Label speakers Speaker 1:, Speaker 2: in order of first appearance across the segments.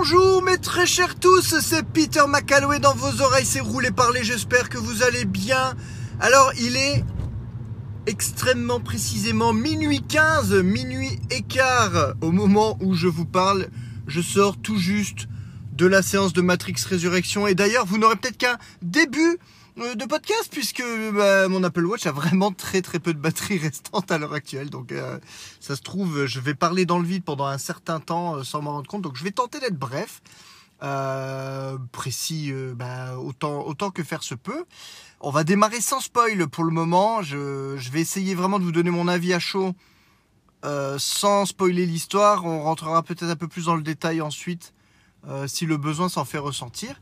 Speaker 1: Bonjour mes très chers tous, c'est Peter McCalloway dans vos oreilles, c'est roulé parler, j'espère que vous allez bien. Alors il est extrêmement précisément minuit 15, minuit et quart au moment où je vous parle. Je sors tout juste de la séance de Matrix Résurrection et d'ailleurs vous n'aurez peut-être qu'un début de podcast puisque bah, mon Apple Watch a vraiment très très peu de batterie restante à l'heure actuelle. Donc euh, ça se trouve, je vais parler dans le vide pendant un certain temps euh, sans m'en rendre compte. Donc je vais tenter d'être bref, précis bah, autant, autant que faire se peut. On va démarrer sans spoil pour le moment. Je vais essayer vraiment de vous donner mon avis à chaud sans spoiler l'histoire. On rentrera peut-être un peu plus dans le détail ensuite si le besoin s'en fait ressentir.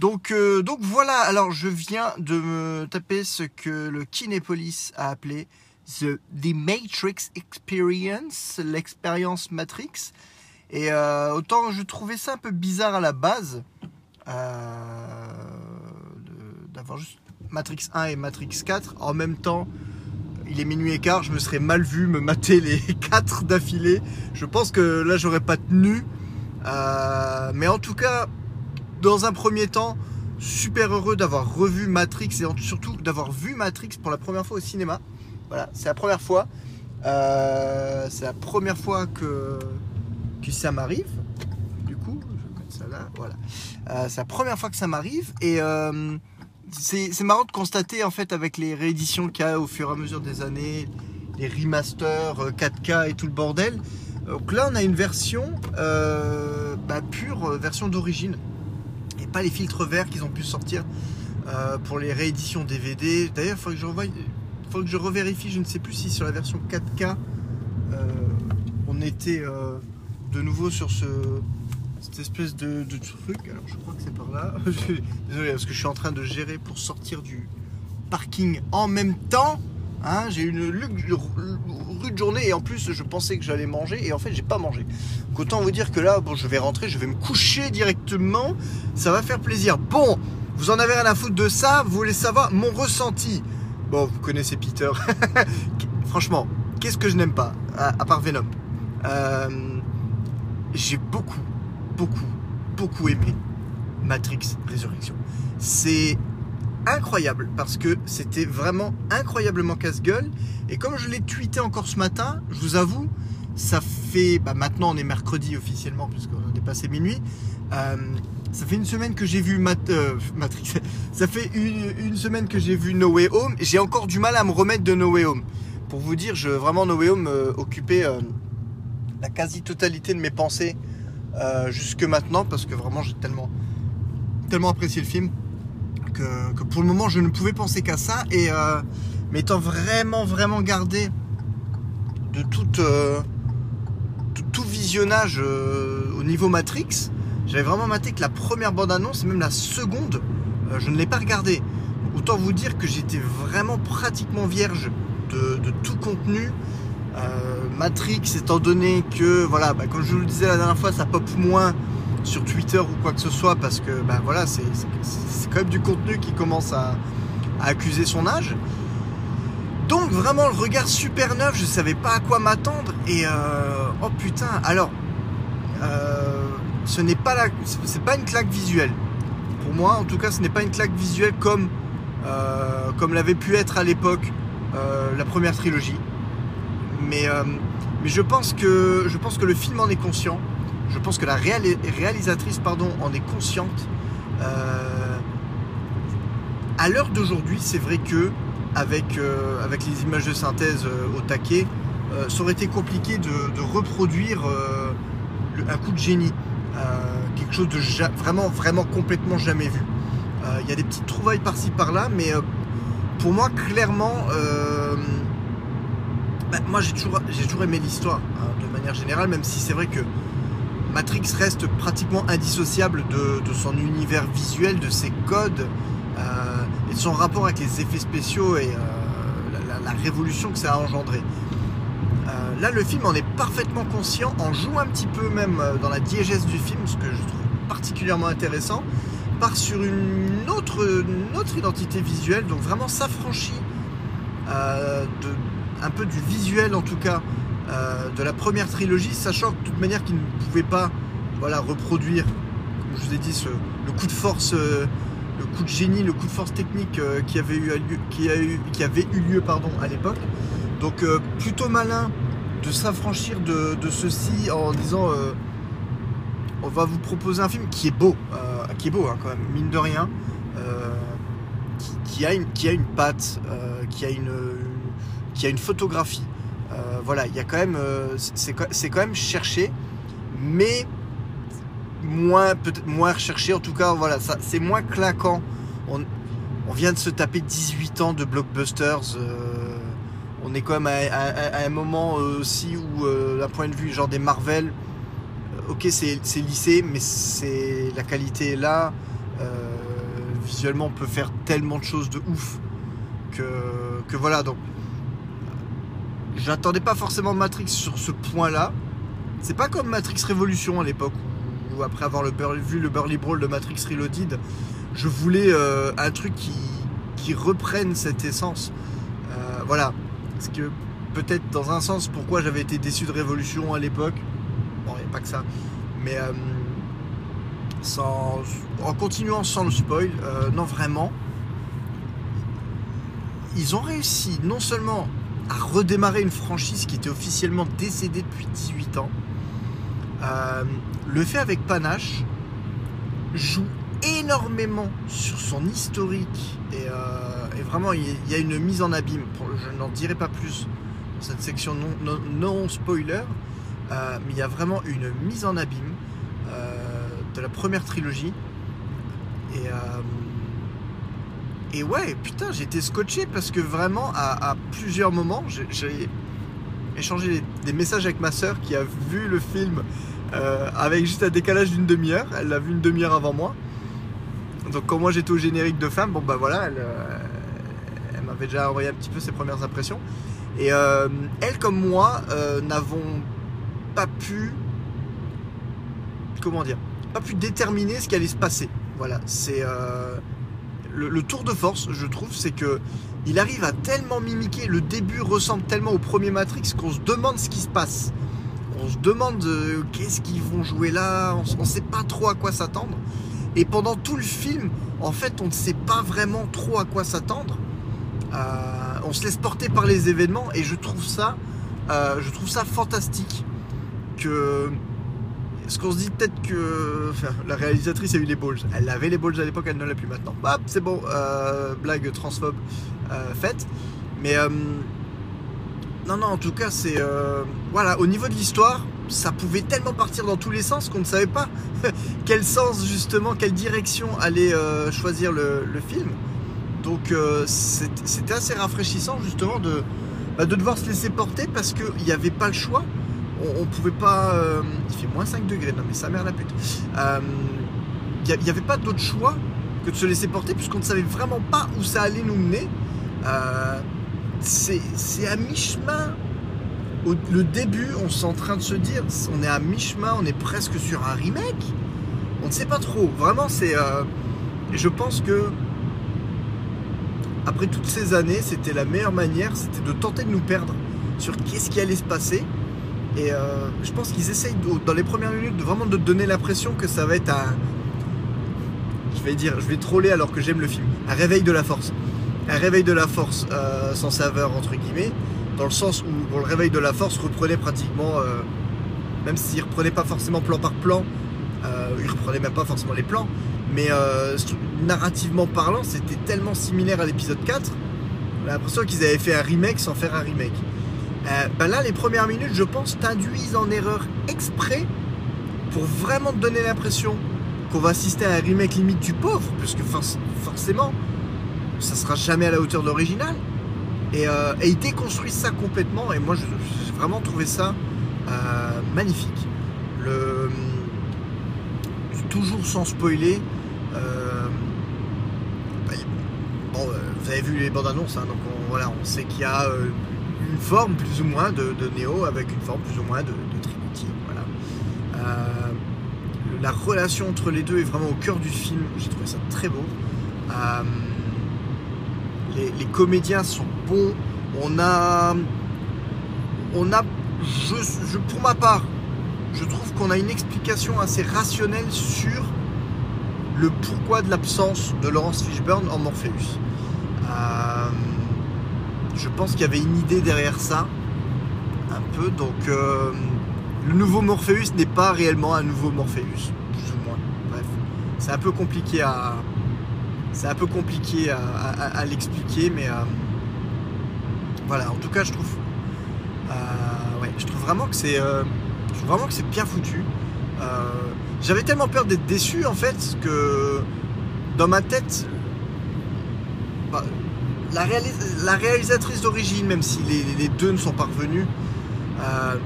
Speaker 1: Donc, euh, donc voilà, alors je viens de me taper ce que le Kinépolis a appelé The, the Matrix Experience, l'expérience Matrix. Et euh, autant je trouvais ça un peu bizarre à la base euh, d'avoir juste Matrix 1 et Matrix 4 en même temps. Il est minuit et quart, je me serais mal vu me mater les 4 d'affilée. Je pense que là j'aurais pas tenu. mais en tout cas, dans un premier temps, super heureux d'avoir revu Matrix et surtout d'avoir vu Matrix pour la première fois au cinéma. Voilà, c'est la première fois. Euh, c'est la première fois que, ça m'arrive. Du coup, je vais mettre ça là. Voilà. Euh, c'est la première fois que ça m'arrive. Et euh, c'est marrant de constater, en fait, avec les rééditions qu'il y a au fur et à mesure des années, les remasters 4K et tout le bordel. Donc là, on a une version bah, pure, version d'origine pas les filtres verts qu'ils ont pu sortir euh, pour les rééditions DVD. D'ailleurs, il faut que je revoie, faut que je revérifie. Je ne sais plus si sur la version 4K euh, on était euh, de nouveau sur ce cette espèce de, truc. Alors je crois que c'est par là. Désolé parce que je suis en train de gérer pour sortir du parking en même temps. Hein, j'ai une rude journée et en plus je pensais que j'allais manger et en fait j'ai pas mangé. Donc autant vous dire que là, bon, je vais rentrer, je vais me coucher directement, ça va faire plaisir. Bon, vous en avez rien à foutre de ça, vous voulez savoir mon ressenti. Bon, vous connaissez Peter. Franchement, qu'est-ce que je n'aime pas, à, part Venom? Euh, J'ai beaucoup, beaucoup, beaucoup aimé Matrix Résurrection. C'est incroyable parce que c'était vraiment incroyablement casse-gueule. Et comme je l'ai tweeté encore ce matin, je vous avoue, ça fait. Bah maintenant, on est mercredi officiellement, puisqu'on a dépassé minuit. Euh, ça fait une semaine que j'ai vu euh, Matrix. Ça fait une, semaine que j'ai vu No Way Home. J'ai encore du mal à me remettre de No Way Home. Pour vous dire, je, vraiment, No Way Home euh, occupait la quasi-totalité de mes pensées jusque maintenant, parce que vraiment, j'ai tellement, tellement apprécié le film que, pour le moment je ne pouvais penser qu'à ça et euh, m'étant vraiment vraiment gardé de euh, tout, visionnage euh, au niveau Matrix, j'avais vraiment maté que la première bande annonce et même la seconde, je ne l'ai pas regardé. Autant vous dire que j'étais vraiment pratiquement vierge de, tout contenu. Matrix, étant donné que, voilà, bah, comme je vous le disais la dernière fois, ça pop moins sur Twitter ou quoi que ce soit parce que ben voilà c'est quand même du contenu qui commence à, accuser son âge. Donc vraiment le regard super neuf je savais pas à quoi m'attendre et euh, oh putain alors euh, ce n'est pas la une claque visuelle. Pour moi en tout cas ce n'est pas une claque visuelle comme euh, comme l'avait pu être à l'époque la première trilogie. Mais mais je pense que je pense que le film en est conscient je pense que la réalisatrice pardon, en est consciente. Euh, à l'heure d'aujourd'hui, c'est vrai que avec, euh, avec les images de synthèse euh, au taquet, ça aurait été compliqué de, reproduire un coup de génie. quelque chose de vraiment, vraiment complètement jamais vu. Il y a des petites trouvailles par-ci par-là, mais pour moi, clairement, bah, moi j'ai toujours, toujours aimé l'histoire, hein, de manière générale, même si c'est vrai que Matrix reste pratiquement indissociable de, son univers visuel, de ses codes euh, et de son rapport avec les effets spéciaux et euh, la, révolution que ça a engendré. Euh, là, le film en est parfaitement conscient, en joue un petit peu même dans la diégèse du film, ce que je trouve particulièrement intéressant, part sur une autre, autre identité visuelle, donc vraiment s'affranchit un peu du visuel en tout cas euh, de la première trilogie, sachant que de toute manière qu'il ne pouvait pas voilà, reproduire, comme je vous ai dit, le coup de force, euh, le coup de génie, le coup de force technique euh, qui avait eu, lieu, qui qui avait eu lieu pardon, à l'époque. Donc plutôt malin de s'affranchir de, ceci en disant on va vous proposer un film qui est beau, qui est beau hein, quand même, mine de rien, qui, a une, qui a une patte, qui a une, qui a une photographie. Voilà, il y a quand même, c'est quand même cherché, mais moins peut-être moins recherché. En tout cas voilà ça c'est moins claquant on, vient de se taper 18 ans de blockbusters euh, on est quand même à, un moment aussi où euh, d'un point de vue genre des Marvel euh, ok c'est lissé mais c'est la qualité est là. Visuellement on peut faire tellement de choses de ouf que, que voilà donc j'attendais pas forcément Matrix sur ce point là c'est pas comme Matrix Révolution à l'époque après avoir vu le Burly Brawl de Matrix Reloaded, je voulais euh, un truc qui, reprenne cette essence. Euh, voilà. Parce que peut-être dans un sens pourquoi j'avais été déçu de Révolution à l'époque. Bon, il n'y a pas que ça. Mais euh, en continuant sans le spoil, non vraiment, ils ont réussi non seulement redémarrer une franchise qui était officiellement décédée depuis 18 ans, euh, le fait avec Panache joue énormément sur son historique et, euh, vraiment il y a une mise en abîme. Je n'en dirai pas plus dans cette section non, non, spoiler, euh, mais il y a vraiment une mise en abîme de la première trilogie. Et, et ouais, putain, été scotché parce que vraiment à, plusieurs moments, j'ai échangé des messages avec ma soeur qui a vu le film euh, avec juste un décalage d'une demi-heure. Elle l'a vu une demi-heure avant moi. Donc quand moi j'étais au générique de fin, bon bah voilà, elle, euh, elle m'avait déjà envoyé un petit peu ses premières impressions. Et euh, elle comme moi n'avons pas pu, comment dire, pas pu déterminer ce qui allait se passer. Voilà, c'est le, tour de force, je trouve, c'est que il arrive à tellement mimiquer, le début ressemble tellement au premier Matrix qu'on se demande ce qui se passe on se demande euh, qu'est-ce qu'ils vont jouer là, on ne sait pas trop à quoi s'attendre. Et pendant tout le film, en fait, on ne sait pas vraiment trop à quoi s'attendre. Euh, on se laisse porter par les événements et je trouve ça, euh, je trouve ça fantastique. Que ce qu'on se dit peut-être que la réalisatrice a eu les balls. Elle avait les balls à l'époque, elle ne l'a plus maintenant. Hop, c'est bon, blague transphobe faite. Mais non, non, en tout cas, c'est. Euh, voilà, au niveau de l'histoire, ça pouvait tellement partir dans tous les sens qu'on ne savait pas quel sens, justement, quelle direction allait euh, choisir le, film. Donc, euh, c'était assez rafraîchissant, justement, bah, de devoir se laisser porter parce qu'il n'y avait pas le choix. On, ne pouvait pas. il fait moins 5 degrés, non, mais sa mère la pute. Il n'y avait pas d'autre choix que de se laisser porter puisqu'on ne savait vraiment pas où ça allait nous mener c'est à mi-chemin. Le début, on s'est en train de se dire, on est à mi-chemin, on est presque sur un remake. On ne sait pas trop. Vraiment, c'est. Euh, je pense que après toutes ces années, c'était la meilleure manière, c'était de tenter de nous perdre sur qu'est-ce qui allait se passer. Et euh, je pense qu'ils essayent dans les premières minutes de vraiment de donner l'impression que ça va être un. Je vais dire, je vais troller alors que j'aime le film. Un réveil de la force un réveil de la force euh, sans saveur entre guillemets, dans le sens où le réveil de la force reprenait pratiquement, euh, même s'il reprenait pas forcément plan par plan, il reprenait même pas forcément les plans, mais narrativement parlant, c'était tellement similaire à l'épisode 4, on a l'impression qu'ils avaient fait un remake sans faire un remake. Ben là, les premières minutes, je pense, t'induisent en erreur exprès pour vraiment te donner l'impression qu'on va assister à un remake limite du pauvre, puisque forcément, ça sera jamais à la hauteur de l'original. Et, euh, ils déconstruisent ça complètement. Et moi, j'ai vraiment trouvé ça euh, magnifique. Toujours sans spoiler. Euh, bah, bon, vous avez vu les bandes annonces, hein, donc on, voilà, on sait qu'il y a forme plus ou moins de, Neo avec une forme plus ou moins de, Trinity. Voilà. la relation entre les deux est vraiment au cœur du film. J'ai trouvé ça très beau les, comédiens sont bons. On a, pour ma part, je trouve qu'on a une explication assez rationnelle sur le pourquoi de l'absence de Laurence Fishburne en Morpheus. Euh, je pense qu'il y avait une idée derrière ça, un peu. Donc, euh, le nouveau Morpheus n'est pas réellement un nouveau Morpheus, plus ou moins. Bref, c'est un peu compliqué à, c'est un peu compliqué à, l'expliquer, mais euh, voilà. En tout cas, je trouve, ouais, je trouve vraiment que c'est, je trouve vraiment que c'est bien foutu. J'avais tellement peur d'être déçu en fait que dans ma tête, la, réalisatrice d'origine, même si les, deux ne sont pas revenus, euh,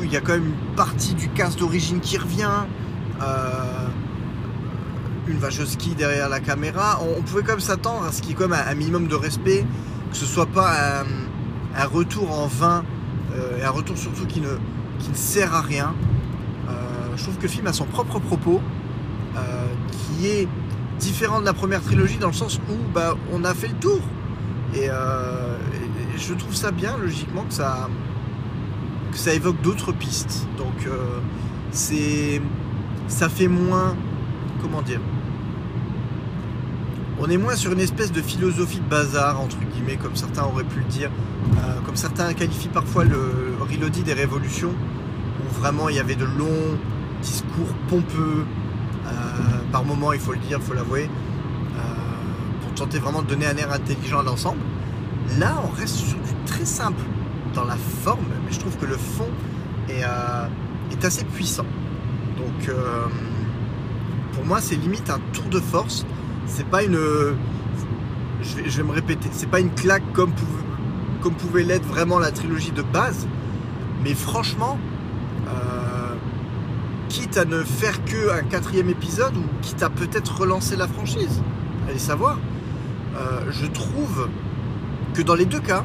Speaker 1: il y a quand même une partie du cast d'origine qui revient. Euh, une Wachowski derrière la caméra. On, pouvait quand même s'attendre à ce qu'il y ait quand même un, minimum de respect, que ce soit pas un, retour en vain, euh, et un retour surtout qui ne, qui ne sert à rien je trouve que le film a son propre propos, euh, qui est différent de la première trilogie dans le sens où bah, on a fait le tour. Et, euh, je trouve ça bien, logiquement, que ça, que ça évoque d'autres pistes. Donc, euh, ça fait moins. Comment dire on est moins sur une espèce de philosophie de bazar, entre guillemets, comme certains auraient pu le dire, comme certains qualifient parfois le Reloaded des révolutions, où vraiment il y avait de longs, discours pompeux, euh, par moments, il faut le dire, il faut l'avouer, euh, pour tenter vraiment de donner un air intelligent à l'ensemble. Là, on reste sur du très simple dans la forme, mais je trouve que le fond est, euh, assez puissant. Donc, pour moi, c'est limite un tour de force. C'est pas une. Je vais, me répéter, c'est pas une claque comme pouvait l'être vraiment la trilogie de base, mais franchement, quitte à ne faire que un quatrième épisode ou quitte à peut-être relancer la franchise. Allez savoir. Euh, je trouve que dans les deux cas,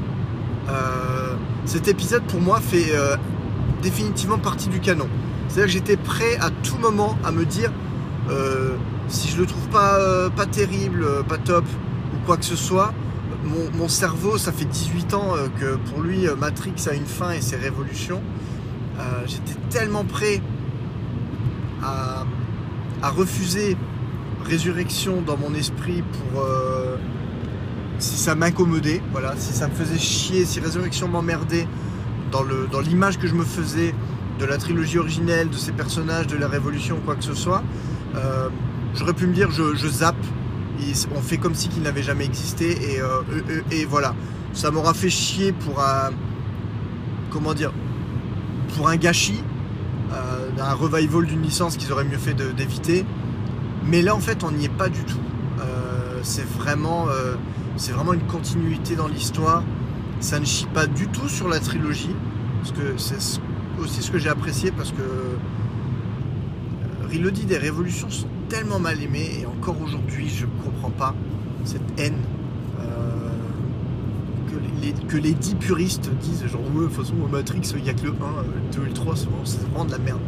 Speaker 1: euh, cet épisode pour moi fait euh, définitivement partie du canon. C'est-à-dire que j'étais prêt à tout moment à me dire si je le trouve pas, terrible, pas top ou quoi que ce soit, mon, mon cerveau, ça fait 18 ans que pour lui Matrix a une fin et ses révolutions. j'étais tellement prêt à, refuser résurrection dans mon esprit pour euh, si ça m'incommodait, voilà, si ça me faisait chier, si résurrection m'emmerdait dans le dans l'image que je me faisais de la trilogie originelle, de ces personnages, de la révolution, quoi que ce soit, euh, j'aurais pu me dire je, zappe, on fait comme si qu'il n'avait jamais existé et, euh, et voilà, ça m'aura fait chier pour un comment dire pour un gâchis un revival d'une licence qu'ils auraient mieux fait d'éviter. Mais là, en fait, on n'y est pas du tout. Euh, c'est vraiment, euh, vraiment une continuité dans l'histoire. Ça ne chie pas du tout sur la trilogie, parce que c'est aussi ce que j'ai apprécié, parce que euh, Reloaded des Révolutions sont tellement mal aimés, et encore aujourd'hui, je ne comprends pas cette haine que les, 10 puristes disent genre de toute façon Matrix il n'y a que le 1, le 2 et le 3 c'est vraiment de la merde.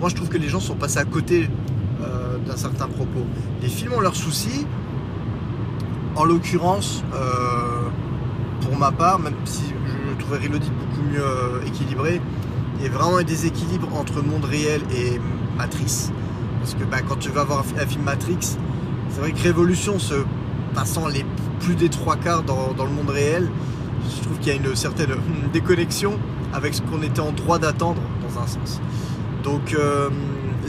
Speaker 1: Moi je trouve que les gens sont passés à côté euh, d'un certain propos. Les films ont leurs soucis. En l'occurrence, euh, pour ma part, même si je trouvais Reloaded beaucoup mieux euh, équilibré, il y a vraiment un déséquilibre entre monde réel et Matrix. Parce que bah, quand tu vas voir un film Matrix, c'est vrai que Révolution se passant les plus des trois quarts dans le monde réel, je trouve qu'il y a une certaine déconnexion avec ce qu'on était en droit d'attendre dans un sens. Donc euh,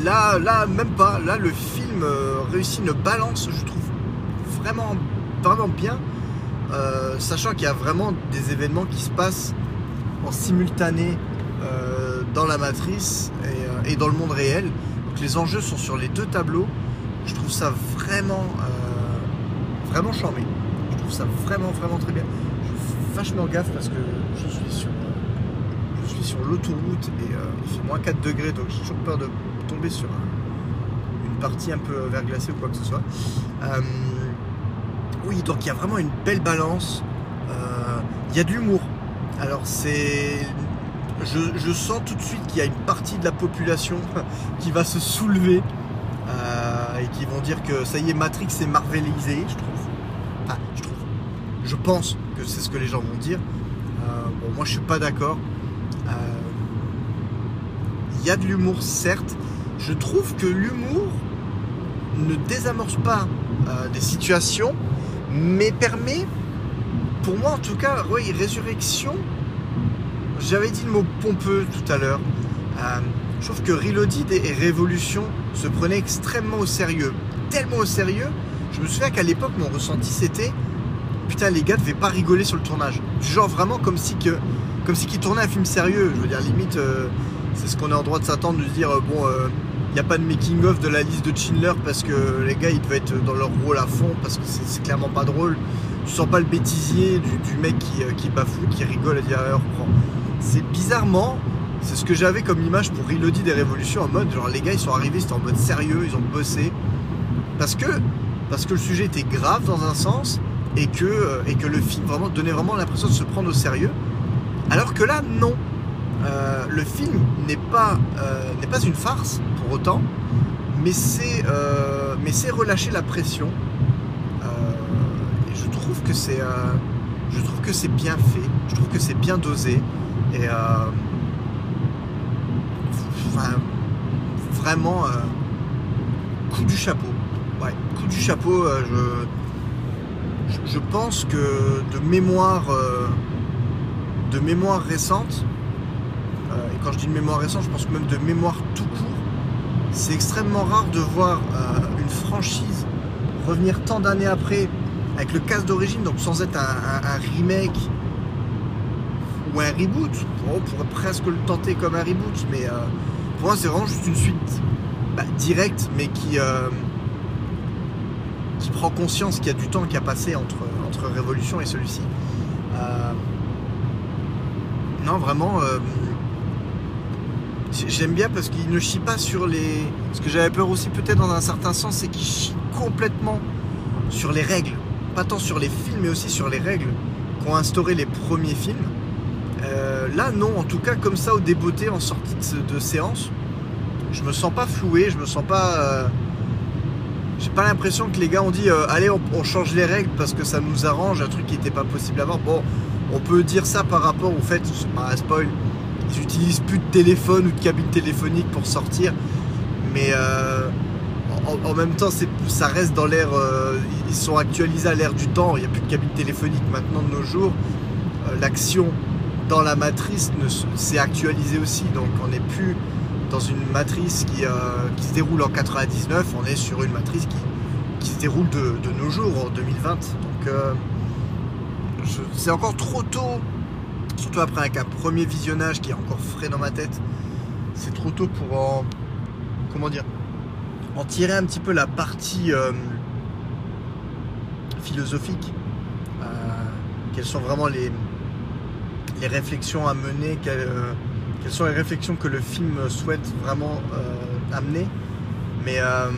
Speaker 1: là, là, même pas. Là, le film euh, réussit une balance, je trouve vraiment, vraiment bien, euh, sachant qu'il y a vraiment des événements qui se passent en simultané dans la matrice et, dans le monde réel. Donc les enjeux sont sur les deux tableaux. Je trouve ça vraiment, vraiment charmé. Je trouve ça vraiment, vraiment très bien vachement gaffe parce que je suis sur, je suis sur l'autoroute et euh, il fait moins 4 degrés donc j'ai toujours peur de tomber sur une partie un peu verglacée ou quoi que ce soit. Euh, oui, donc il y a vraiment une belle balance. Euh, il y a de l'humour. Alors c'est. Je, sens tout de suite qu'il y a une partie de la population qui va se soulever et qui vont dire que ça y est, Matrix est marvelisé, je trouve. Je pense c'est ce que les gens vont dire. Euh, moi je suis pas d'accord. Euh, il y a de l'humour, certes. Je trouve que l'humour ne désamorce pas euh, des situations, mais permet, pour moi en tout cas, oui, résurrection. J'avais dit le mot pompeux tout à l'heure. Je trouve que Reloaded et Révolution se prenaient extrêmement au sérieux. Tellement au sérieux, je me souviens qu'à l'époque, mon ressenti c'était putain, les gars devaient pas rigoler sur le tournage. Genre vraiment comme si que comme si qu'ils tournaient un film sérieux. Je veux dire, limite, euh, c'est ce qu'on est en droit de s'attendre de se dire bon, il n'y a pas de making-of de la liste de Schindler parce que les gars ils devaient être dans leur rôle à fond parce que c'est clairement pas drôle. Tu sens pas le bêtisier du, mec qui, euh, qui bafoue, qui rigole à dire C'est bizarrement, c'est ce que j'avais comme image pour Reloaded des Révolutions en mode genre les gars ils sont arrivés, c'était en mode sérieux, ils ont bossé. Parce que, parce que le sujet était grave dans un sens et que, euh, et que le film vraiment donnait vraiment l'impression de se prendre au sérieux. Alors que là, non. Euh, le film n'est pas, euh, pas une farce pour autant, mais c'est, relâcher la pression. et je trouve que c'est, je trouve que c'est bien fait. Je trouve que c'est bien dosé. Et vraiment, coup du chapeau. Ouais, coup du chapeau. je, je pense que de mémoire, de mémoire récente, et quand je dis de mémoire récente, je pense même de mémoire tout court, c'est extrêmement rare de voir une franchise revenir tant d'années après avec le casse d'origine, donc sans être un, remake ou un reboot. on pourrait presque le tenter comme un reboot, mais pour moi, c'est vraiment juste une suite bah, directe, mais qui, qui prend conscience qu'il y a du temps qui a passé entre, entre Révolution et celui-ci. Euh, non, vraiment, euh, j'aime bien parce qu'il ne chie pas sur les. Ce que j'avais peur aussi, peut-être dans un certain sens, c'est qu'il chie complètement sur les règles. Pas tant sur les films, mais aussi sur les règles qu'ont instauré les premiers films. Euh, là, non, en tout cas, comme ça, au débeauté, en sortie de, séance, je me sens pas floué, je me sens pas j'ai pas l'impression que les gars ont dit euh, allez on, change les règles parce que ça nous arrange, un truc qui n'était pas possible avant. Bon, on peut dire ça par rapport au fait, c'est pas un spoil, ils utilisent plus de téléphone ou de cabine téléphonique pour sortir, mais euh, en, même temps ça reste dans l'air, euh, ils sont actualisés à l'ère du temps, il n'y a plus de cabine téléphonique maintenant de nos jours. L'action dans la matrice s'est actualisée aussi, donc on n'est plus dans une matrice qui, euh, qui, se déroule en 99, on est sur une matrice qui, se déroule de, nos jours, en 2020. Donc euh, c'est encore trop tôt, surtout après un premier visionnage qui est encore frais dans ma tête. C'est trop tôt pour en, dire, en tirer un petit peu la partie euh, philosophique. quelles sont vraiment les, réflexions à mener quelles sont les réflexions que le film souhaite vraiment euh, amener. Mais euh,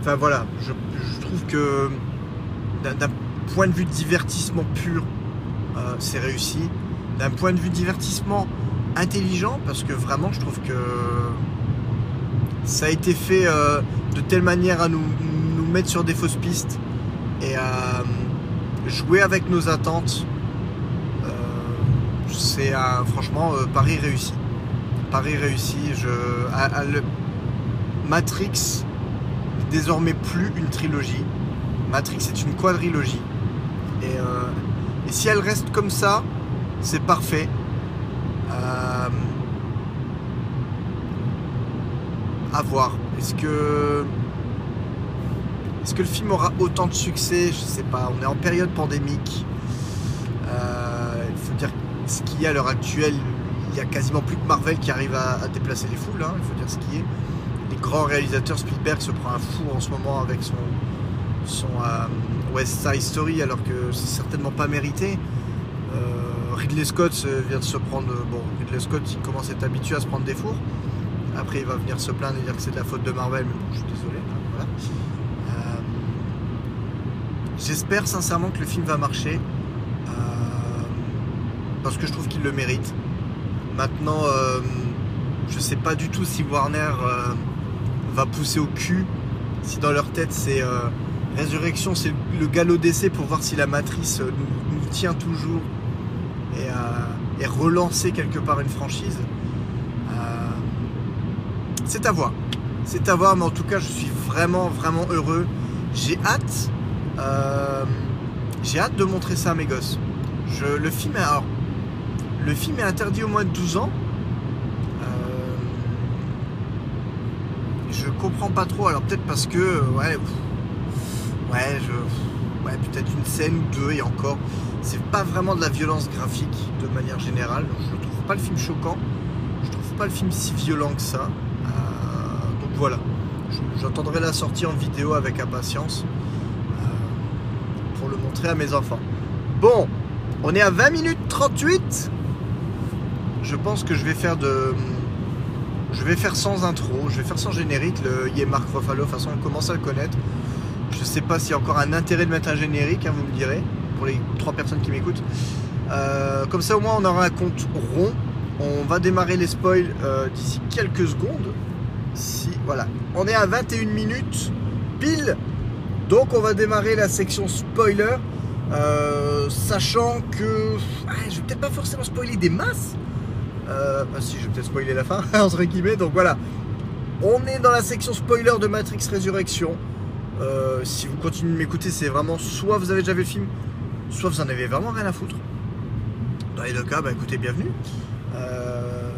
Speaker 1: enfin voilà, je, trouve que d'un point de vue divertissement pur, euh, c'est réussi. D'un point de vue divertissement intelligent, parce que vraiment je trouve que ça a été fait de telle manière à nous, mettre sur des fausses pistes et à jouer avec nos attentes c'est franchement euh, Paris réussi. Paris réussi. Je, Matrix désormais plus une trilogie. Matrix est une quadrilogie. Et, euh, si elle reste comme ça, c'est parfait. Euh, à voir. Est-ce que le film aura autant de succès? Je sais pas. On est en période pandémique ce qui est à l'heure actuelle, il y a quasiment plus que Marvel qui arrive à, déplacer les foules, hein, il faut dire ce qui est. Les grands réalisateurs, Spielberg se prend un fou en ce moment avec son, son euh, West Side Story, alors que c'est certainement pas mérité. Euh, Ridley Scott vient de se prendre. Bon, Ridley Scott, il commence à être habitué à se prendre des fours. Après, il va venir se plaindre et dire que c'est de la faute de Marvel, mais bon, je suis désolé. Hein, euh, j'espère sincèrement que le film va marcher parce que je trouve qu'il le mérite. Maintenant, euh, je sais pas du tout si Warner euh, va pousser au cul, si dans leur tête c'est euh, Résurrection, c'est le galop d'essai pour voir si la matrice nous, tient toujours et, et, relancer quelque part une franchise. c'est à voir. C'est à voir, mais en tout cas, je suis vraiment, vraiment heureux. J'ai hâte. euh, j'ai hâte de montrer ça à mes gosses. Je, le film est. alors, le film est interdit au moins de 12 ans. Euh, je comprends pas trop. Alors peut-être parce que. euh, Ouais. Ouais, je. Ouais, peut-être une scène ou deux et encore. C'est pas vraiment de la violence graphique de manière générale. Je trouve pas le film choquant. Je trouve pas le film si violent que ça. Euh, donc voilà. J'attendrai la sortie en vidéo avec impatience euh, pour le montrer à mes enfants. Bon, on est à 20 minutes 38. Je pense que je vais faire de. Je vais faire sans intro, je vais faire sans générique. Le Yé Marc Ruffalo, de toute façon, on commence à le connaître. Je sais pas s'il y a encore un intérêt de mettre un générique, hein, vous me direz, pour les trois personnes qui m'écoutent. Euh, comme ça, au moins, on aura un compte rond. On va démarrer les spoils euh, d'ici quelques secondes. Si, voilà. On est à 21 minutes pile. Donc, on va démarrer la section spoiler. euh, sachant que. ah, je vais peut-être pas forcément spoiler des masses. Euh, ah, si, je vais peut-être spoiler la fin, entre guillemets. Donc voilà. On est dans la section spoiler de Matrix Résurrection. Euh, si vous continuez de m'écouter, c'est vraiment soit vous avez déjà vu le film, soit vous en avez vraiment rien à foutre. Dans les deux cas, bah écoutez, bienvenue. Euh,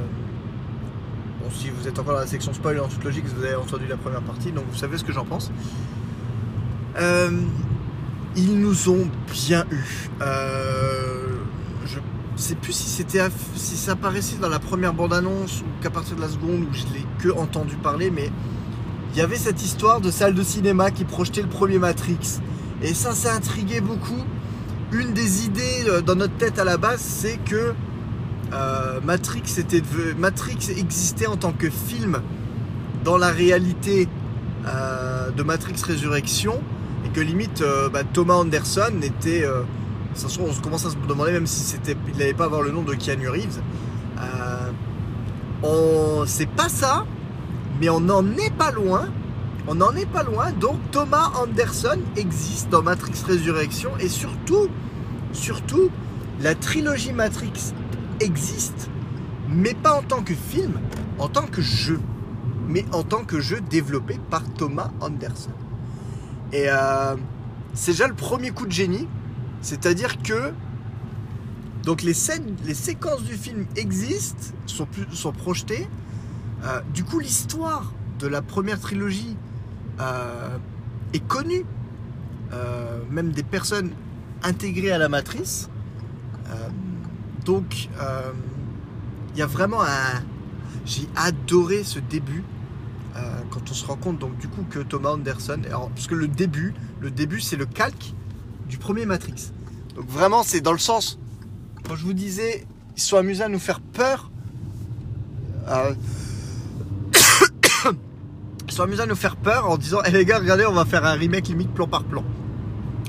Speaker 1: Bon, si vous êtes encore dans la section spoiler, en toute logique, vous avez entendu la première partie, donc vous savez ce que j'en pense. Euh, ils nous ont bien eu. Euh, je sais plus si c'était si ça apparaissait dans la première bande-annonce ou qu'à partir de la seconde où je l'ai que entendu parler, mais il y avait cette histoire de salle de cinéma qui projetait le premier Matrix. Et ça, ça intriguait beaucoup. Une des idées euh, dans notre tête à la base, c'est que euh, Matrix, existait en tant que film dans la réalité euh, de Matrix Résurrection et que limite bah, Thomas Anderson était. On commence à se demander même si c'était, il n'allait pas avoir le nom de Keanu Reeves. Euh, on, c'est pas ça, mais on n'en est pas loin. On n'en est pas loin. Donc Thomas Anderson existe dans Matrix Résurrection et surtout, surtout, la trilogie Matrix existe, mais pas en tant que film, en tant que jeu, mais en tant que jeu développé par Thomas Anderson. Et euh, c'est déjà le premier coup de génie, c'est-à-dire que donc les scènes, les séquences du film existent, sont, projetées. Euh, du coup, l'histoire de la première trilogie euh, est connue, Euh, même des personnes intégrées à la matrice. Donc, il y a vraiment un. J'ai adoré ce début quand on se rend compte donc du coup que Thomas Anderson, parce que le début, le début c'est le calque du premier Matrix. Donc vraiment c'est dans le sens quand je vous disais ils sont amusés à nous faire peur. euh, ils sont amusés à nous faire peur en disant, eh les gars, regardez, on va faire un remake limite plan par plan.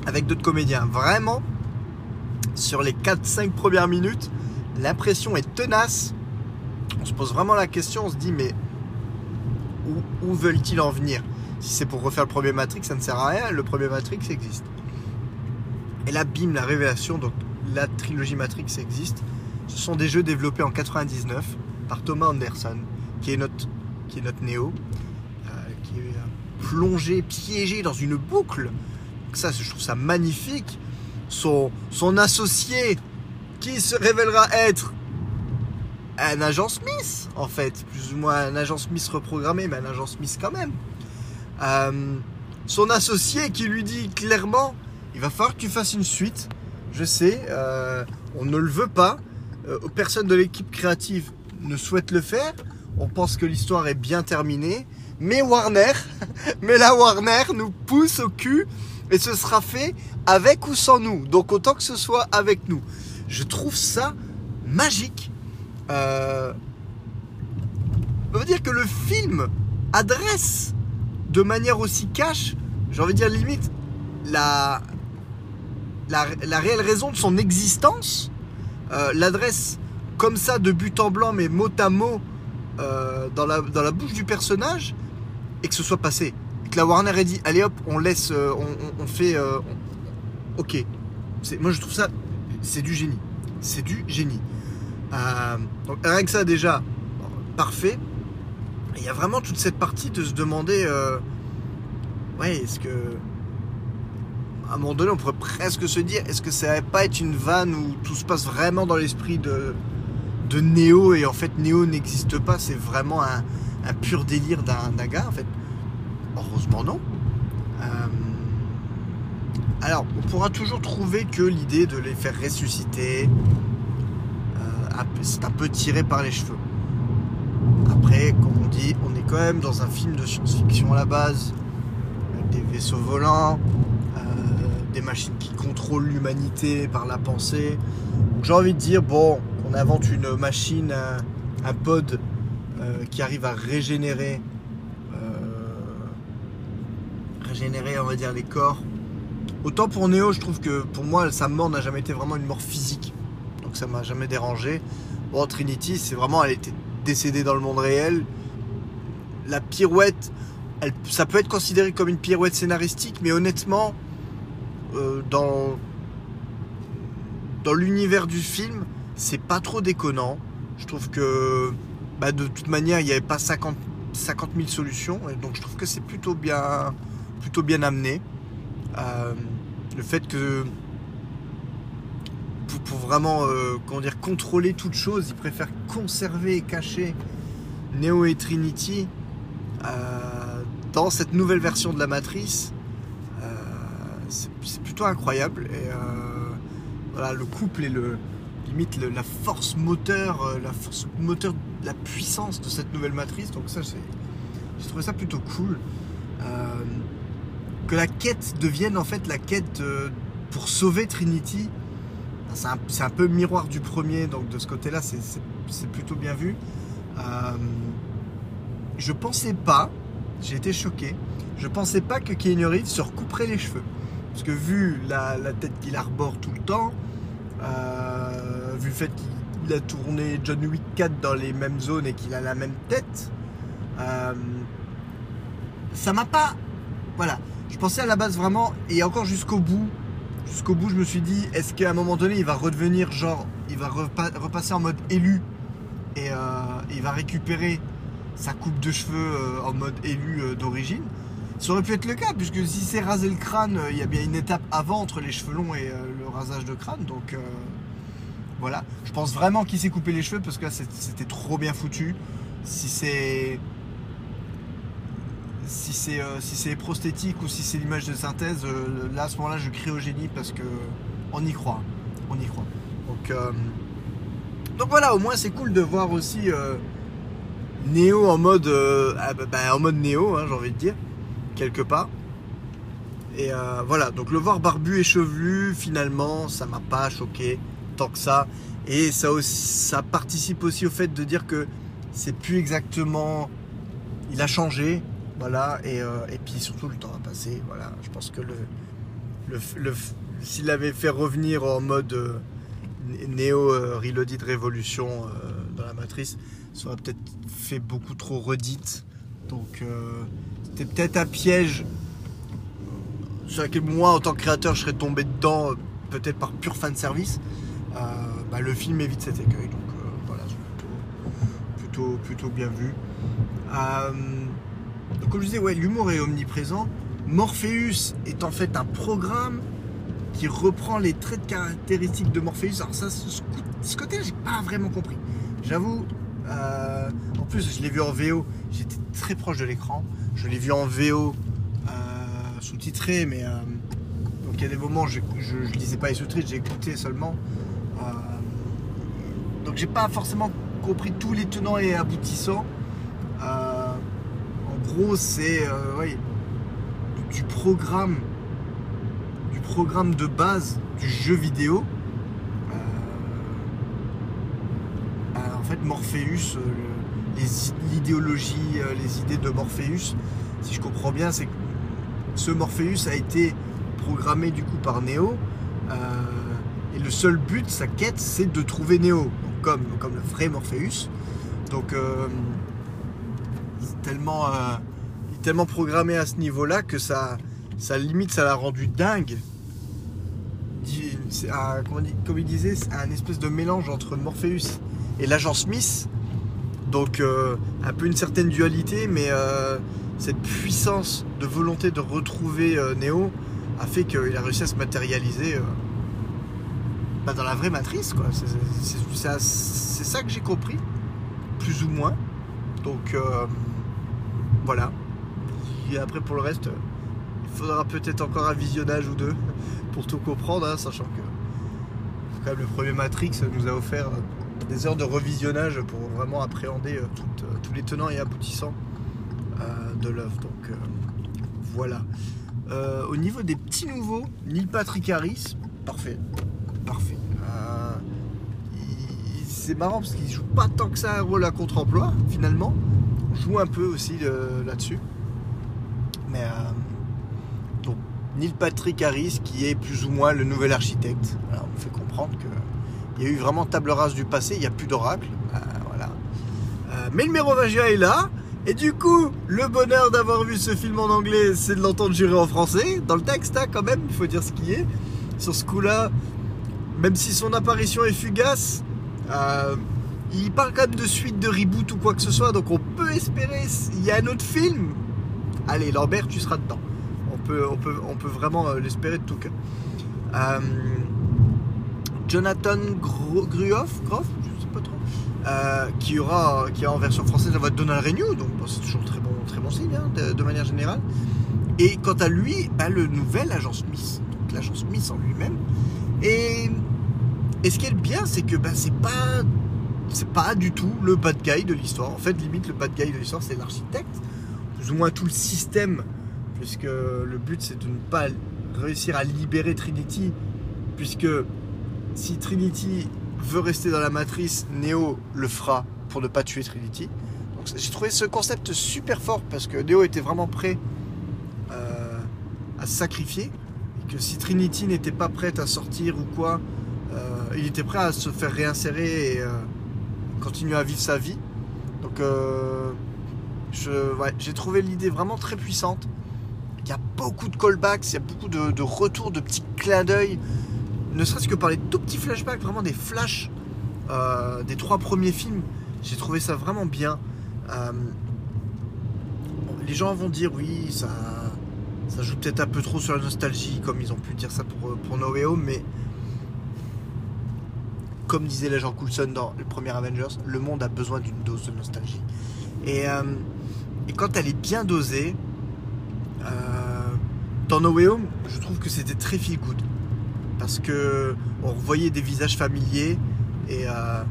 Speaker 1: Avec d'autres comédiens. Vraiment, sur les 4-5 premières minutes, l'impression est tenace. On se pose vraiment la question, on se dit, mais où veulent-ils en venir? Si c'est pour refaire le premier Matrix, ça ne sert à rien, le premier Matrix existe. Et là, bim, la révélation, donc la trilogie Matrix existe. Ce sont des jeux développés en 99 par Thomas Anderson, qui est notre, qui est notre Néo, euh, qui est euh, plongé, piégé dans une boucle. Donc ça, je trouve ça magnifique. Son, son associé, qui se révélera être un agent Smith, en fait, plus ou moins un agent Smith reprogrammé, mais un agent Smith quand même. Euh, son associé qui lui dit clairement, il va falloir que tu fasses une suite. Je sais, euh, on ne le veut pas. Euh, personne de l'équipe créative ne souhaite le faire. On pense que l'histoire est bien terminée. Mais Warner, mais la Warner nous pousse au cul et ce sera fait avec ou sans nous. Donc autant que ce soit avec nous. Je trouve ça magique. Euh, on va dire que le film adresse de manière aussi cash, j'ai envie de dire limite, la, la, réelle raison de son existence, euh, l'adresse comme ça de but en blanc mais mot à mot euh, dans, la, bouche du personnage et que ce soit passé. Que la Warner ait dit allez hop, on laisse, euh, on, fait. ok. Moi je trouve ça, c'est du génie. C'est du génie. Donc rien que ça déjà, parfait. Il y a vraiment toute cette partie de se demander, ouais, est-ce que, à un moment donné, on pourrait presque se dire, est-ce que ça va pas être une vanne où tout se passe vraiment dans l'esprit de, de Neo et en fait Neo n'existe pas, c'est vraiment un, pur délire d'un gars en fait? Heureusement non. Euh, alors, on pourra toujours trouver que l'idée de les faire ressusciter, euh, c'est un peu tiré par les cheveux. Après, comme on dit, on est quand même dans un film de science-fiction à la base, avec des vaisseaux volants, des machines qui contrôlent l'humanité par la pensée. J'ai envie de dire, bon, on invente une machine, un, pod euh, qui arrive à régénérer, régénérer, on va dire, les corps Autant pour Neo, je trouve que pour moi, sa mort n'a jamais été vraiment une mort physique. Donc ça m'a jamais dérangé. Bon, Trinity, c'est vraiment, elle était décédée dans le monde réel. La pirouette, elle, ça peut être considéré comme une pirouette scénaristique, mais honnêtement, euh, dans, l'univers du film, c'est pas trop déconnant. Je trouve que bah, de toute manière, il n'y avait pas 50, 50 000 solutions. Donc je trouve que c'est plutôt bien, amené. Euh, le fait que pour, vraiment euh, comment dire, contrôler toute chose, ils préfèrent conserver et cacher Neo et Trinity dans cette nouvelle version de la matrice. Euh, c'est plutôt incroyable. Et voilà, le couple et le limite la force moteur, la force moteur, la puissance de cette nouvelle matrice. Donc ça, j'ai trouvé ça plutôt cool que la quête devienne en fait la quête euh, pour sauver Trinity. C'est un, peu miroir du premier, donc de ce côté-là, c'est plutôt bien vu. Euh, je pensais pas, j'ai été choqué, je pensais pas que Keanu Reeves se recouperait les cheveux. Parce que vu la, tête qu'il arbore tout le temps, euh, vu le fait qu'il a tourné John Wick 4 dans les mêmes zones et qu'il a la même tête, ça m'a pas. Voilà, je pensais à la base vraiment, et encore jusqu'au bout, jusqu'au bout, je me suis dit, est-ce qu'à un moment donné, il va redevenir genre, il va repasser en mode élu et euh, il va récupérer sa coupe de cheveux euh, en mode élu euh, d'origine? Ça aurait pu être le cas, puisque si c'est raser le crâne, il y a bien une étape avant entre les cheveux longs et le rasage de crâne, donc voilà. Je pense vraiment qu'il s'est coupé les cheveux parce que c'était trop bien foutu. Si c'est si c'est euh, prosthétique ou si c'est l'image de synthèse, euh, là à ce moment-là je crie au génie parce que on y croit, on y croit. Donc euh, voilà, au moins c'est cool de voir aussi Néo en mode ah, bah, bah, en mode Néo, hein, j'ai envie de dire quelque part. Et voilà, donc le voir barbu et chevelu, finalement, ça m'a pas choqué tant que ça. Et ça, aussi, ça participe aussi au fait de dire que c'est plus exactement. Il a changé, voilà, euh, et, puis surtout le temps a passé. Voilà, je pense que le, le, s'il avait fait revenir en mode euh, Néo euh, Reloaded Révolution dans la matrice, ça aurait peut-être fait beaucoup trop redite. Donc c'était peut-être un piège sur lequel moi en tant que créateur je serais tombé dedans peut-être par pur fan service. Bah, le film évite cet écueil. Donc voilà, c'est plutôt, plutôt, bien vu. Donc comme je disais, ouais, l'humour est omniprésent. Morpheus est en fait un programme qui reprend les traits de caractéristiques de Morpheus. Alors ça, ce, côté-là, j'ai pas vraiment compris. J'avoue. Euh, en plus, je l'ai vu en VO. J'étais très proche de l'écran. Je l'ai vu en VO euh, sous-titré, mais euh, donc il y a des moments je, je, lisais pas les sous-titres, j'ai écouté seulement. donc j'ai pas forcément compris tous les tenants et aboutissants gros, c'est du programme, du programme de base du jeu vidéo. Euh, euh, en fait, Morpheus, l'idéologie, les idées de Morpheus, si je comprends bien, c'est que ce Morpheus a été programmé du coup par Neo. et le seul but, sa quête, c'est de trouver Neo, comme, comme le vrai Morpheus. Donc, tellement, euh, tellement programmé à ce niveau-là que ça, ça limite, ça l'a rendu dingue. C'est comme il disait, un espèce de mélange entre Morpheus et l'agent Smith. Donc euh, un peu une certaine dualité, mais euh, cette puissance de volonté de retrouver euh, Neo a fait qu'il a réussi à se matérialiser bah, dans la vraie matrice. C'est- ça que j'ai compris, plus ou moins. Donc voilà. Et après pour le reste, il faudra peut-être encore un visionnage ou deux pour tout comprendre, hein, sachant que quand même le premier Matrix nous a offert des heures de revisionnage pour vraiment appréhender euh, euh, tous les tenants et aboutissants euh, de l'œuvre. Donc voilà. Au niveau des petits nouveaux, Neil Patrick Harris, parfait. Parfait. C'est marrant parce qu'il joue pas tant que ça un rôle à contre-emploi finalement. On joue un peu aussi là-dessus. Mais donc Neil Patrick Harris qui est plus ou moins le nouvel architecte. On fait comprendre que il y a eu vraiment table rase du passé, il n'y a plus d'oracle. Euh, voilà. Euh, mais le mérovingien est là. Et du coup, le bonheur d'avoir vu ce film en anglais, c'est de l'entendre jurer en français. Dans le texte, hein, quand même, il faut dire ce qui est. Sur ce coup-là, même si son apparition est fugace, euh, il parle quand même de suite, de reboot ou quoi que ce soit. Donc on peut espérer, il y a un autre film. Allez, Lambert, tu seras dedans. On peut, vraiment l'espérer de tout. Euh, Jonathan Gruoff, je sais pas trop, euh, qui aura, qui a en version française la voix de Donald Renew, donc c'est toujours très bon, très bon signe hein, de, de manière générale. Et quant à lui, bah, le nouvel agent Smith, donc l'agent Smith en lui-même. Et, et ce qui est bien, c'est que bah, c'est pas, c'est pas du tout le bad guy de l'histoire. En fait, limite le bad guy de l'histoire, c'est l'architecte, plus ou moins tout le système, puisque le but c'est de ne pas réussir à libérer Trinity, puisque si Trinity veut rester dans la matrice, Neo le fera pour ne pas tuer Trinity. J'ai trouvé ce concept super fort parce que Neo était vraiment prêt euh, à sacrifier et que si Trinity n'était pas prête à sortir ou quoi, euh, il était prêt à se faire réinsérer et euh, continuer à vivre sa vie. Donc j'ai trouvé l'idée vraiment très puissante. Il y a beaucoup de callbacks, il y a beaucoup de, de retours, de petits clins d'œil ne serait-ce que par les tout petits flashbacks, vraiment des flashs euh, des trois premiers films. J'ai trouvé ça vraiment bien. Euh, les gens vont dire oui, ça, ça joue peut-être un peu trop sur la nostalgie, comme ils ont pu dire ça pour, pour No Way Home, mais comme disait l'agent Coulson dans le premier Avengers, le monde a besoin d'une dose de nostalgie. Et, euh, et quand elle est bien dosée, dans No Way Home, je trouve que c'était très feel good parce que on revoyait des visages familiers et, euh,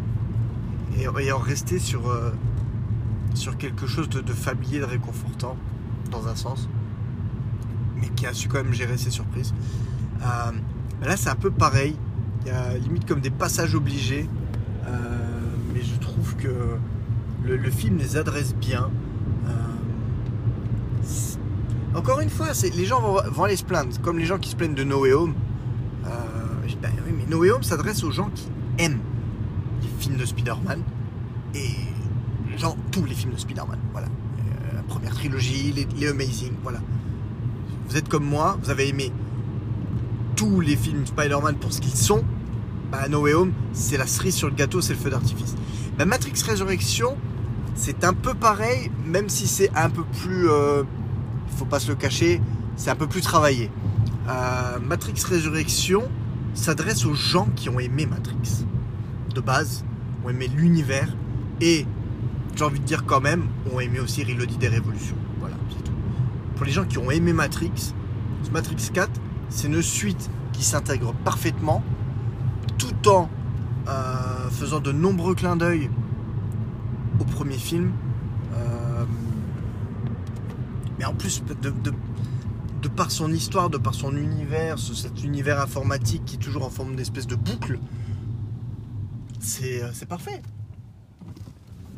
Speaker 1: et, et on restait sur, euh, sur quelque chose de, familier, de réconfortant, dans un sens, mais qui a su quand même gérer ses surprises. Euh, là, c'est un peu pareil. Il y a limite comme des passages obligés, mais je trouve que le, film les adresse bien. Encore une fois, les gens vont, vont aller se plaindre, comme les gens qui se plaignent de No Way Home. Euh, je dis, ben oui, mais No Way Home s'adresse aux gens qui aiment les films de Spider-Man et genre tous les films de Spider-Man. Voilà. Euh, la première trilogie, les, Amazing, voilà. Vous êtes comme moi, vous avez aimé tous les films Spider-Man pour ce qu'ils sont. Bah, no Home, c'est la cerise sur le gâteau, c'est le feu d'artifice. Bah, Matrix Résurrection, c'est un peu pareil, même si c'est un peu plus. euh, faut pas se le cacher, c'est un peu plus travaillé. Euh, Matrix Résurrection s'adresse aux gens qui ont aimé Matrix. De base, ont aimé l'univers et, j'ai envie de dire quand même, ont aimé aussi Reloaded des Révolutions. Voilà, c'est tout. Pour les gens qui ont aimé Matrix, ce Matrix 4, c'est une suite qui s'intègre parfaitement tout en euh, faisant de nombreux clins d'œil au premier film. Euh, mais en plus de, de- de par son histoire, de par son univers, ce- cet univers informatique qui est toujours en forme d'espèce de boucle, c'est euh, parfait.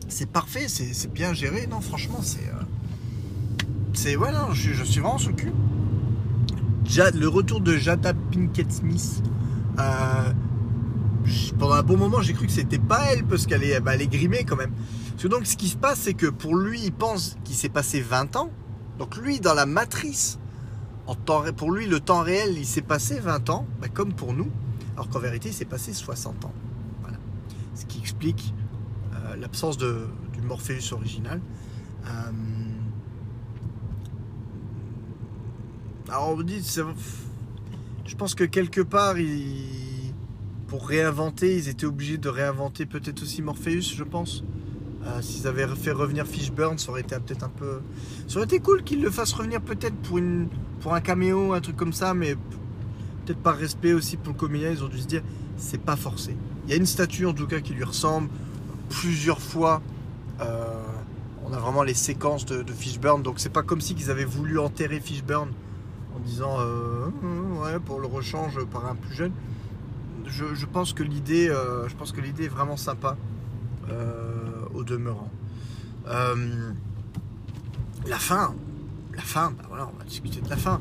Speaker 1: C'est parfait, c'est bien géré. Non, franchement, c'est. euh, c'est. Non, je, suis vraiment sous le cul. Le retour de Jada Pinkett Smith. euh, pendant un bon moment, j'ai cru que c'était pas elle parce qu'elle est, bah, est grimée quand même. Donc, ce qui se passe, c'est que pour lui, il pense qu'il s'est passé 20 ans. Donc, lui, dans la matrice, pour lui, le temps réel, il s'est passé 20 ans, bah, comme pour nous. Alors qu'en vérité, il s'est passé 60 ans. Ce qui explique euh, l'absence du Morpheus original. Euh, alors on me dit, je pense que quelque part, pour réinventer, ils étaient obligés de réinventer peut-être aussi Morpheus, je pense. Euh, s'ils avaient fait revenir Fishburne, ça aurait été peut-être un peu. Ça aurait été cool qu'ils le fassent revenir peut-être pour, une... pour un caméo, un truc comme ça, mais peut-être par respect aussi pour le comédien, ils ont dû se dire c'est pas forcé. Il y a une statue en tout cas qui lui ressemble plusieurs fois. Euh, on a vraiment les séquences de, Fishburne, donc c'est pas comme si qu'ils avaient voulu enterrer Fishburne en disant euh, ouais pour le rechange par un plus jeune. Je, pense que l'idée, je pense que l'idée est vraiment sympa au demeurant. Euh, la fin, la fin, bah voilà, on va discuter de la fin.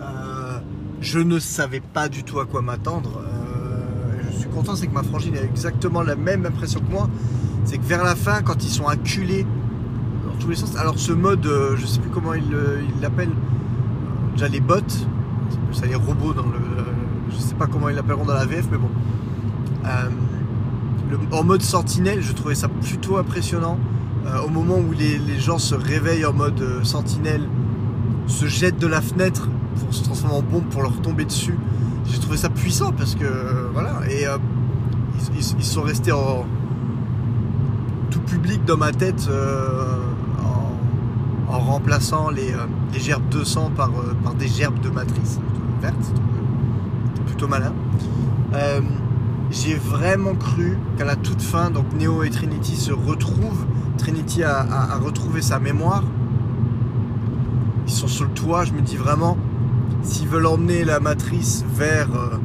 Speaker 1: Euh, je ne savais pas du tout à quoi m'attendre. Euh, je suis content, c'est que ma frangine a exactement la même impression que moi. C'est que vers la fin, quand ils sont acculés dans tous les sens, alors ce mode, je sais plus comment il l'appelle, déjà les bots, ça les robots dans le, je sais pas comment ils l'appelleront dans la VF, mais bon en mode sentinelle, je trouvais ça plutôt impressionnant. Euh, au moment où les, gens se réveillent en mode euh, sentinelle, se jettent de la fenêtre pour se transformer en bombe pour leur tomber dessus. J'ai trouvé ça puissant parce que euh, voilà. Et ils, sont restés en tout public dans ma tête en, remplaçant les, gerbes de sang par, par des gerbes de matrice verte. C'était plutôt malin j'ai vraiment cru qu'à la toute fin, donc Neo et Trinity se retrouvent. Trinity a, retrouvé sa mémoire. Ils sont sur le toit. Je me dis vraiment, s'ils veulent emmener la matrice vers euh,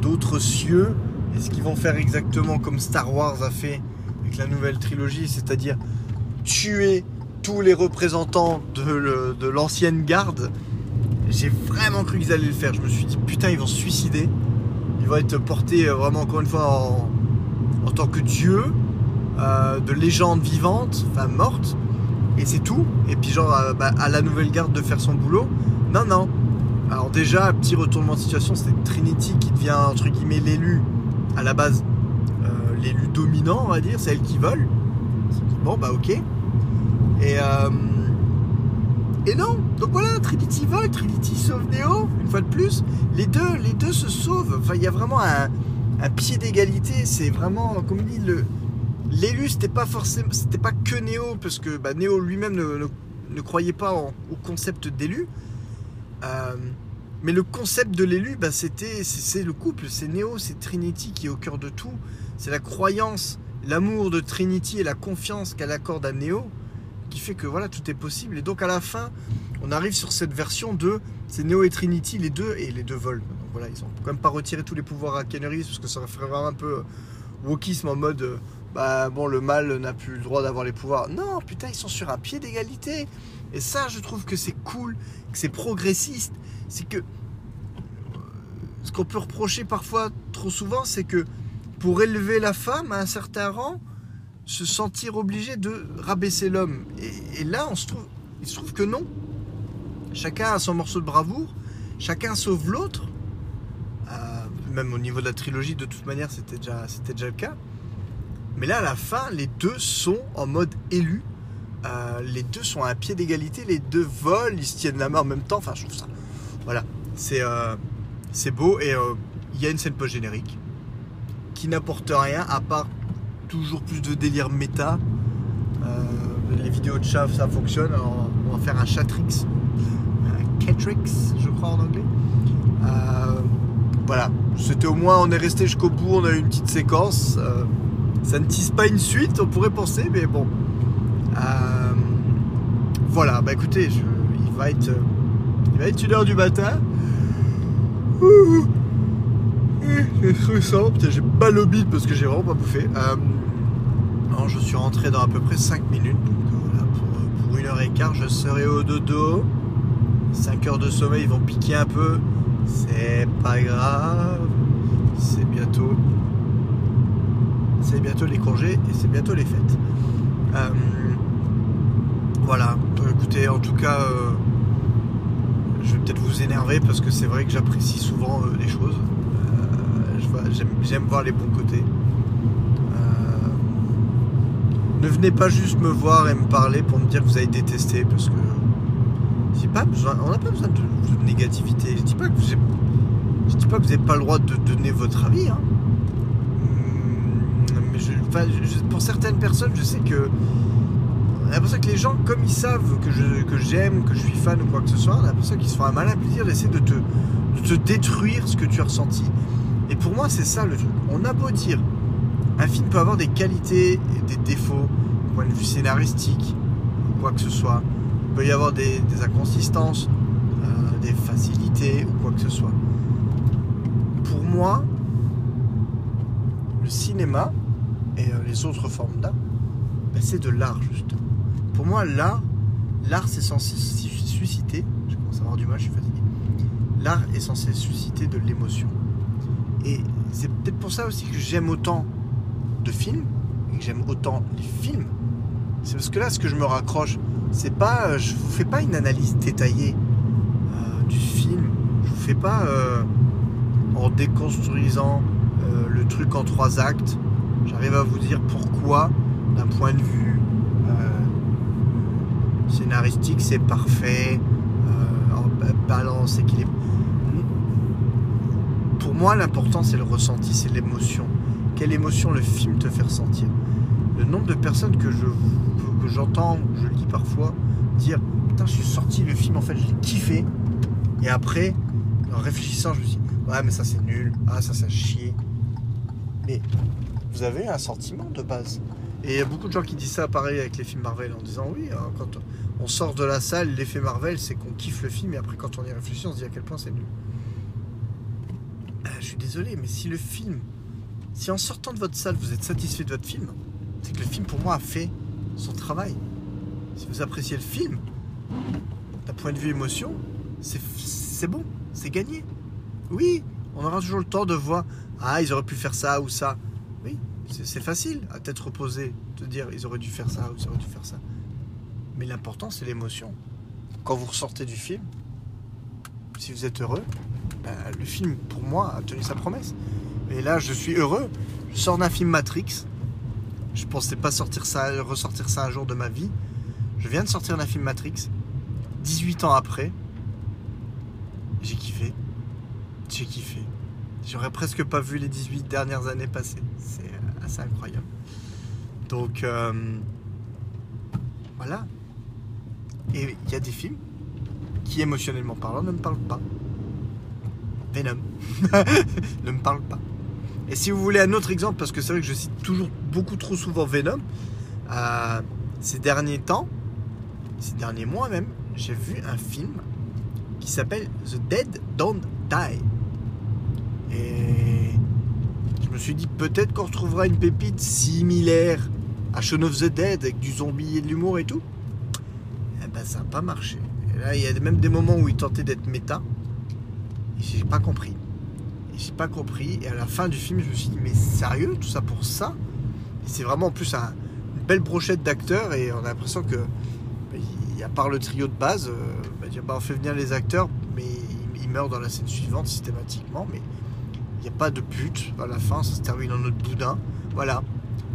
Speaker 1: d'autres cieux, est-ce qu'ils vont faire exactement comme Star Wars a fait avec la nouvelle trilogie, c'est-à-dire tuer tous les représentants de l'ancienne garde? J'ai vraiment cru qu'ils allaient le faire. Je me suis dit, putain, ils vont se suicider il va être porté euh, vraiment encore une fois en, tant que dieu, euh, de légende vivante, enfin morte, et c'est tout. Et puis genre euh, bah, à la nouvelle garde de faire son boulot. Non, non. Alors déjà, petit retournement de situation, c'est Trinity qui devient entre guillemets l'élu à la base, l'élu dominant, on va dire, c'est elle qui vole. Bon, bah ok. Et et non, donc voilà, Trinity vole, Trinity sauve Neo, une fois de plus. Les deux, les deux se sauvent. Enfin, il y a vraiment un, pied d'égalité. C'est vraiment, comme dit, le, l'élu, c'était pas forcément, c'était pas que Neo, parce que bah, Neo lui-même ne, croyait pas au concept d'élu. Euh, mais le concept de l'élu, bah, c'était, c'est, le couple, c'est Neo, c'est Trinity qui est au cœur de tout. C'est la croyance, l'amour de Trinity et la confiance qu'elle accorde à Neo qui fait que voilà, tout est possible. Et donc à la fin, on arrive sur cette version de c'est Neo et Trinity, les deux, et les deux volent. Voilà, ils ont quand même pas retiré tous les pouvoirs à Kennery, parce que ça ferait vraiment un peu euh, wokisme en mode euh, bah bon, le mal n'a plus le droit d'avoir les pouvoirs. Non, putain, ils sont sur un pied d'égalité. Et ça, je trouve que c'est cool, que c'est progressiste. C'est que ce qu'on peut reprocher parfois trop souvent, c'est que pour élever la femme à un certain rang, se sentir obligé de rabaisser l'homme. Et, là, on se trouve, il se trouve que non. Chacun a son morceau de bravoure, chacun sauve l'autre. Euh, même au niveau de la trilogie, de toute manière, c'était déjà, c'était déjà le cas. Mais là, à la fin, les deux sont en mode élu. Euh, les deux sont à un pied d'égalité, les deux volent, ils se tiennent la main en même temps. Enfin, je trouve ça. Voilà, c'est euh, beau. Et il y a une scène post-générique qui n'apporte rien à part toujours plus de délire méta. Euh, les vidéos de chat, ça fonctionne. on va faire un chatrix. Un catrix, je crois en anglais. Euh, voilà. C'était au moins, on est resté jusqu'au bout, on a eu une petite séquence. Euh, ça ne tisse pas une suite, on pourrait penser, mais bon. voilà, bah écoutez, il va être. Il va être une heure du matin. C'est stressant, putain j'ai pas le bide parce que j'ai vraiment pas bouffé je suis rentré dans à peu près 5 minutes. Donc voilà, pour, une heure et quart, je serai au dodo. 5 heures de sommeil, ils vont piquer un peu. C'est pas grave. C'est bientôt. C'est bientôt les congés et c'est bientôt les fêtes. Euh, voilà. écoutez, en tout cas, euh, je vais peut-être vous énerver parce que c'est vrai que j'apprécie souvent euh, les choses. J'aime voir les bons côtés. Ne venez pas juste me voir et me parler pour me dire que vous avez détesté parce que pas on n'a pas besoin de, négativité. Je dis pas que vous dis pas que vous n'avez pas le droit de donner votre avis. hein. Pour certaines personnes, je sais que l'impression que les gens, comme ils savent que j'aime, que je suis fan ou quoi que ce soit, on l'impression qu'ils se font un malin plaisir d'essayer de te, de te détruire ce que tu as ressenti. Et pour moi, c'est ça le truc. On a beau dire, un film peut avoir des qualités et des défauts, point de vue scénaristique, quoi que ce soit. Il peut y avoir des, des inconsistances, euh, des facilités ou quoi que ce soit. Pour moi, le cinéma et euh, les autres formes d'art, ben, c'est de l'art juste. Pour moi, l'art, l'art c'est censé su- susciter, je commence à avoir du mal, je suis fatigué. L'art est censé susciter de l'émotion. Et c'est peut-être pour ça aussi que j'aime autant de films et que j'aime autant les films. C'est parce que là, ce que je me raccroche, c'est pas, euh, je vous fais pas une analyse détaillée euh, du film. Je vous fais pas en déconstruisant le truc en trois actes. J'arrive à vous dire pourquoi, d'un point de vue euh, scénaristique, c'est parfait, euh, en ba- balance, équilibre. Pour moi, l'important, c'est le ressenti, c'est l'émotion. Quelle émotion le film te fait ressentir Le nombre de personnes que je que, j'entends, je lis parfois, dire Putain, je suis sorti le film, en fait, je l'ai kiffé. Et après, en réfléchissant, je me suis dit Ouais, mais ça, c'est nul. Ah, ça, ça chier. Mais vous avez un sentiment de base. Et il y a beaucoup de gens qui disent ça pareil avec les films Marvel en disant oui, quand on sort de la salle, l'effet Marvel c'est qu'on kiffe le film et après quand on y réfléchit on se dit à quel point c'est nul. Euh, je suis désolé, mais si le film, si en sortant de votre salle vous êtes satisfait de votre film, c'est que le film pour moi a fait son travail. Si vous appréciez le film, d'un point de vue émotion, c'est bon, c'est gagné. Oui, on aura toujours le temps de voir, ah ils auraient pu faire ça ou ça. Oui, c'est facile à tête reposée de dire ils auraient dû faire ça ou ils auraient dû faire ça. Mais l'important c'est l'émotion. Quand vous ressortez du film, si vous êtes heureux, ben, le film pour moi a tenu sa promesse. Et là je suis heureux. Je sors d'un film Matrix. Je pensais pas sortir ça, ressortir ça un jour de ma vie. Je viens de sortir d'un film Matrix. 18 ans après, j'ai kiffé. J'ai kiffé. J'aurais presque pas vu les 18 dernières années passer. C'est euh, assez incroyable. Donc, euh, voilà. Et il y a des films qui, émotionnellement parlant, ne me parlent pas. Venom ne me parle pas. Et si vous voulez un autre exemple, parce que c'est vrai que je cite toujours beaucoup trop souvent Venom, euh, ces derniers temps, ces derniers mois même, j'ai vu un film qui s'appelle The Dead Don't Die. Et je me suis dit peut-être qu'on retrouvera une pépite similaire à Shaun of the Dead avec du zombie et de l'humour et tout. Eh ben ça n'a pas marché. Et là, il y a même des moments où il tentait d'être méta. Et j'ai pas compris. Et j'ai pas compris. Et à la fin du film, je me suis dit mais sérieux, tout ça pour ça? Et c'est vraiment en plus un- une belle brochette d'acteurs et on a l'impression que à part le trio de base, euh, bah, bah, on fait venir les acteurs, mais ils, meurent dans la scène suivante systématiquement. N'y a pas de but à la fin, ça se termine en notre boudin. Voilà.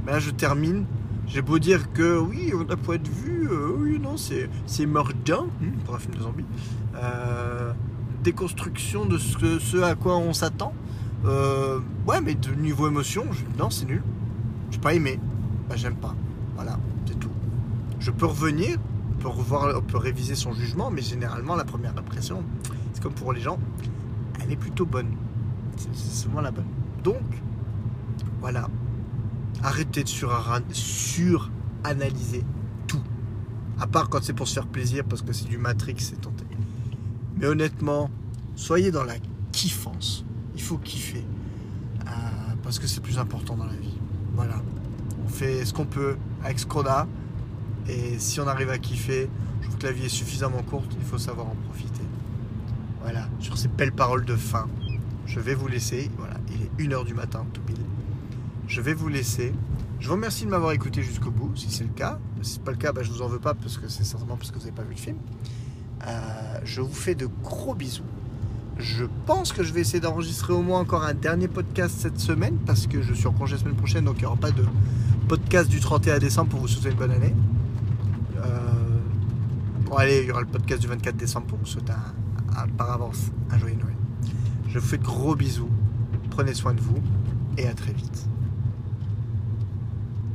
Speaker 1: Mais là, je termine. J'ai beau dire que oui, d'un point de vue, euh, oui, non, c'est, c'est mordant hmm, pour un film de zombie. Euh, déconstruction de ce, à quoi on s'attend. Euh, ouais, mais de niveau émotion, je- non, c'est nul. J'ai pas aimé. Bah, j'aime pas. Voilà, c'est tout. Je peux revenir, on peut, revoir, on peut réviser son jugement, mais généralement, la première impression, c'est comme pour les gens, elle est plutôt bonne. C'est souvent la bonne. Donc, voilà. Arrêtez de suranalyser tout. À part quand c'est pour se faire plaisir, parce que c'est du Matrix, c'est tenté. Mais honnêtement, soyez dans la kiffance. Il faut kiffer. Euh, parce que c'est plus important dans la vie. Voilà. On fait ce qu'on peut avec ce qu'on a. Et si on arrive à kiffer, je trouve que la vie est suffisamment courte, il faut savoir en profiter. Voilà, sur ces belles paroles de fin, je vais vous laisser. Voilà, il est 1h du matin, tout pile. Je vais vous laisser. Je vous remercie de m'avoir écouté jusqu'au bout, si c'est le cas. Si c'est pas le cas, bah, je vous en veux pas parce que c'est certainement parce que vous n'avez pas vu le film. Euh, je vous fais de gros bisous. Je pense que je vais essayer d'enregistrer au moins encore un dernier podcast cette semaine parce que je suis en congé la semaine prochaine, donc il n'y aura pas de, podcast du 31 décembre pour vous souhaiter une bonne année. Euh, bon, allez, il y aura le podcast du 24 décembre pour vous souhaiter par avance un joyeux Noël. Je vous fais de gros bisous. Prenez soin de vous et à très vite.